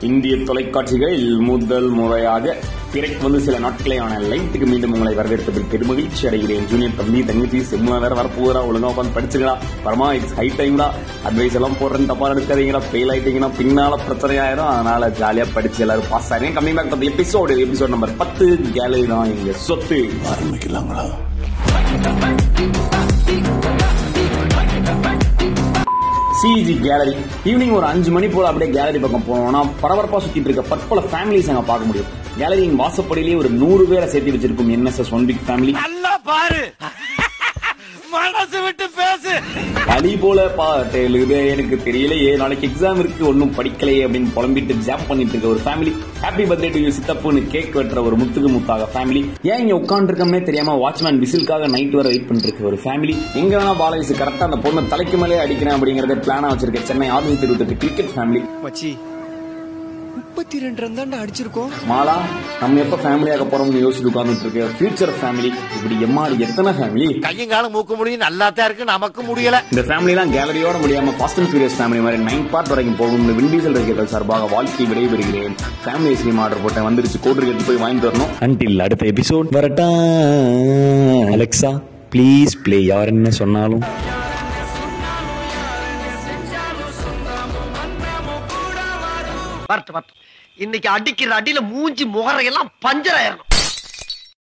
இந்திய தொலைக்காட்சிகளில் முதல் முறையாக திரைக்கு வந்து சில நாட்களேயான லைட்டுக்கு மீண்டும் உங்களை வரவேற்பதில் பெருமகிழ்ச்சி அடைகிறேன். ஜூனியர் தம்பி தங்கச்சி சிம்லா வேற வரப்போகிறா ஒழுங்கா உட்காந்து படிச்சுங்களா பரமா இட்ஸ் ஹை டைம்டா அட்வைஸ் எல்லாம் போடுறேன் தப்பா எடுக்காதீங்களா ஃபெயில் ஆயிட்டீங்கன்னா பின்னால பிரச்சனை ஆயிரும். அதனால ஜாலியா படிச்சு எல்லாரும் பாஸ் ஆகிறேன் கம்மி பேக் எபிசோடு எபிசோட் நம்பர் பத்து கேலரி தான் எங்க சொத்து. ஆரம்பிக்கலாங்களா? சிஜி கேலரி ஈவினிங் ஒரு அஞ்சு மணி போல அப்படியே கேலரி பக்கம் போனோம்னா பரபரப்பா சுத்திட்டு இருக்க பற்பல ஃபேமிலிஸ் அங்க பார்க்க முடியும். கேலரியின் வாசப்படியிலேயே ஒரு நூறு பேரை சேர்த்து வச்சிருக்கும் என்எஸ்எஸ் ஒன் பிக் ஃபேமிலி நல்லா பாரு. மனசு விட்டு பேசு. பலி போல பாட்டேலுதே எனக்கு தெரியலையே. நாளைக்கு எக்ஸாம் இருக்கு ஒன்னும் படிக்கலையே அப்படின்னு புலம்பிட்டு ஜாப் பண்ணிட்டு இருக்க ஒரு ஃபேமிலி ஹாப்பி பர்த்டே டு சித்தப்புன்னு கேக் வெட்டுற ஒரு முத்துக்கு முத்தாக ஃபேமிலி ஏன் இங்க உட்காந்துருக்கோம்னே தெரியாம வாட்ச்மேன் விசிலுக்காக நைட் வர வெயிட் பண்ணிட்டு இருக்க ஒரு ஃபேமிலி எங்க வேணா பாலவிசு கரெக்டா அந்த பொண்ணு தலைக்கு மேலே அடிக்கிறேன் அப்படிங்கறத பிளானா வச்சிருக்க சென்னை ஆர்மி இருபத்தெட்டு கிரிக்கெட் ஃபேமிலி மச்சி முப்பத்தி ரெண்டு ரன் தான்டா அடிச்சிருக்கோம். மாலா நம்ம எப்ப ஃபேமிலியாக போறோம்னு யோசிச்சு உட்கார்ந்துட்டு இருக்க ஃபியூச்சர் ஃபேமிலி இப்படி எம்மாடி எத்தனை ஃபேமிலி கையும் காலம் மூக்க முடியும் நல்லா தான் இருக்கு நமக்கு முடியல. இந்த ஃபேமிலிலாம் கேலரியோட முடியாம ஃபாஸ்ட் அண்ட் ஃபியூரியஸ் ஃபேமிலி மாதிரி நைன் பார்ட் வரைக்கும் போகும் விண்டீசல் ரசிகர்கள் சார்பாக வாழ்க்கை விடைபெறுகிறேன். ஃபேமிலி சினிமா ஆர்டர் போட்டேன் வந்துருச்சு கோட்ரு எடுத்து போய் வாங்கிட்டு வரணும். அன்டில் அடுத்த எபிசோட் வரட்டா அலெக்சா ப்ளீஸ் ப்ளே யார் என்ன சொன்னாலும். வரட்டு வரட்டு இன்னைக்கு அடிக்கிற அடியில மூஞ்சி முகரையெல்லாம் பஞ்சர் ஆயிரணும்.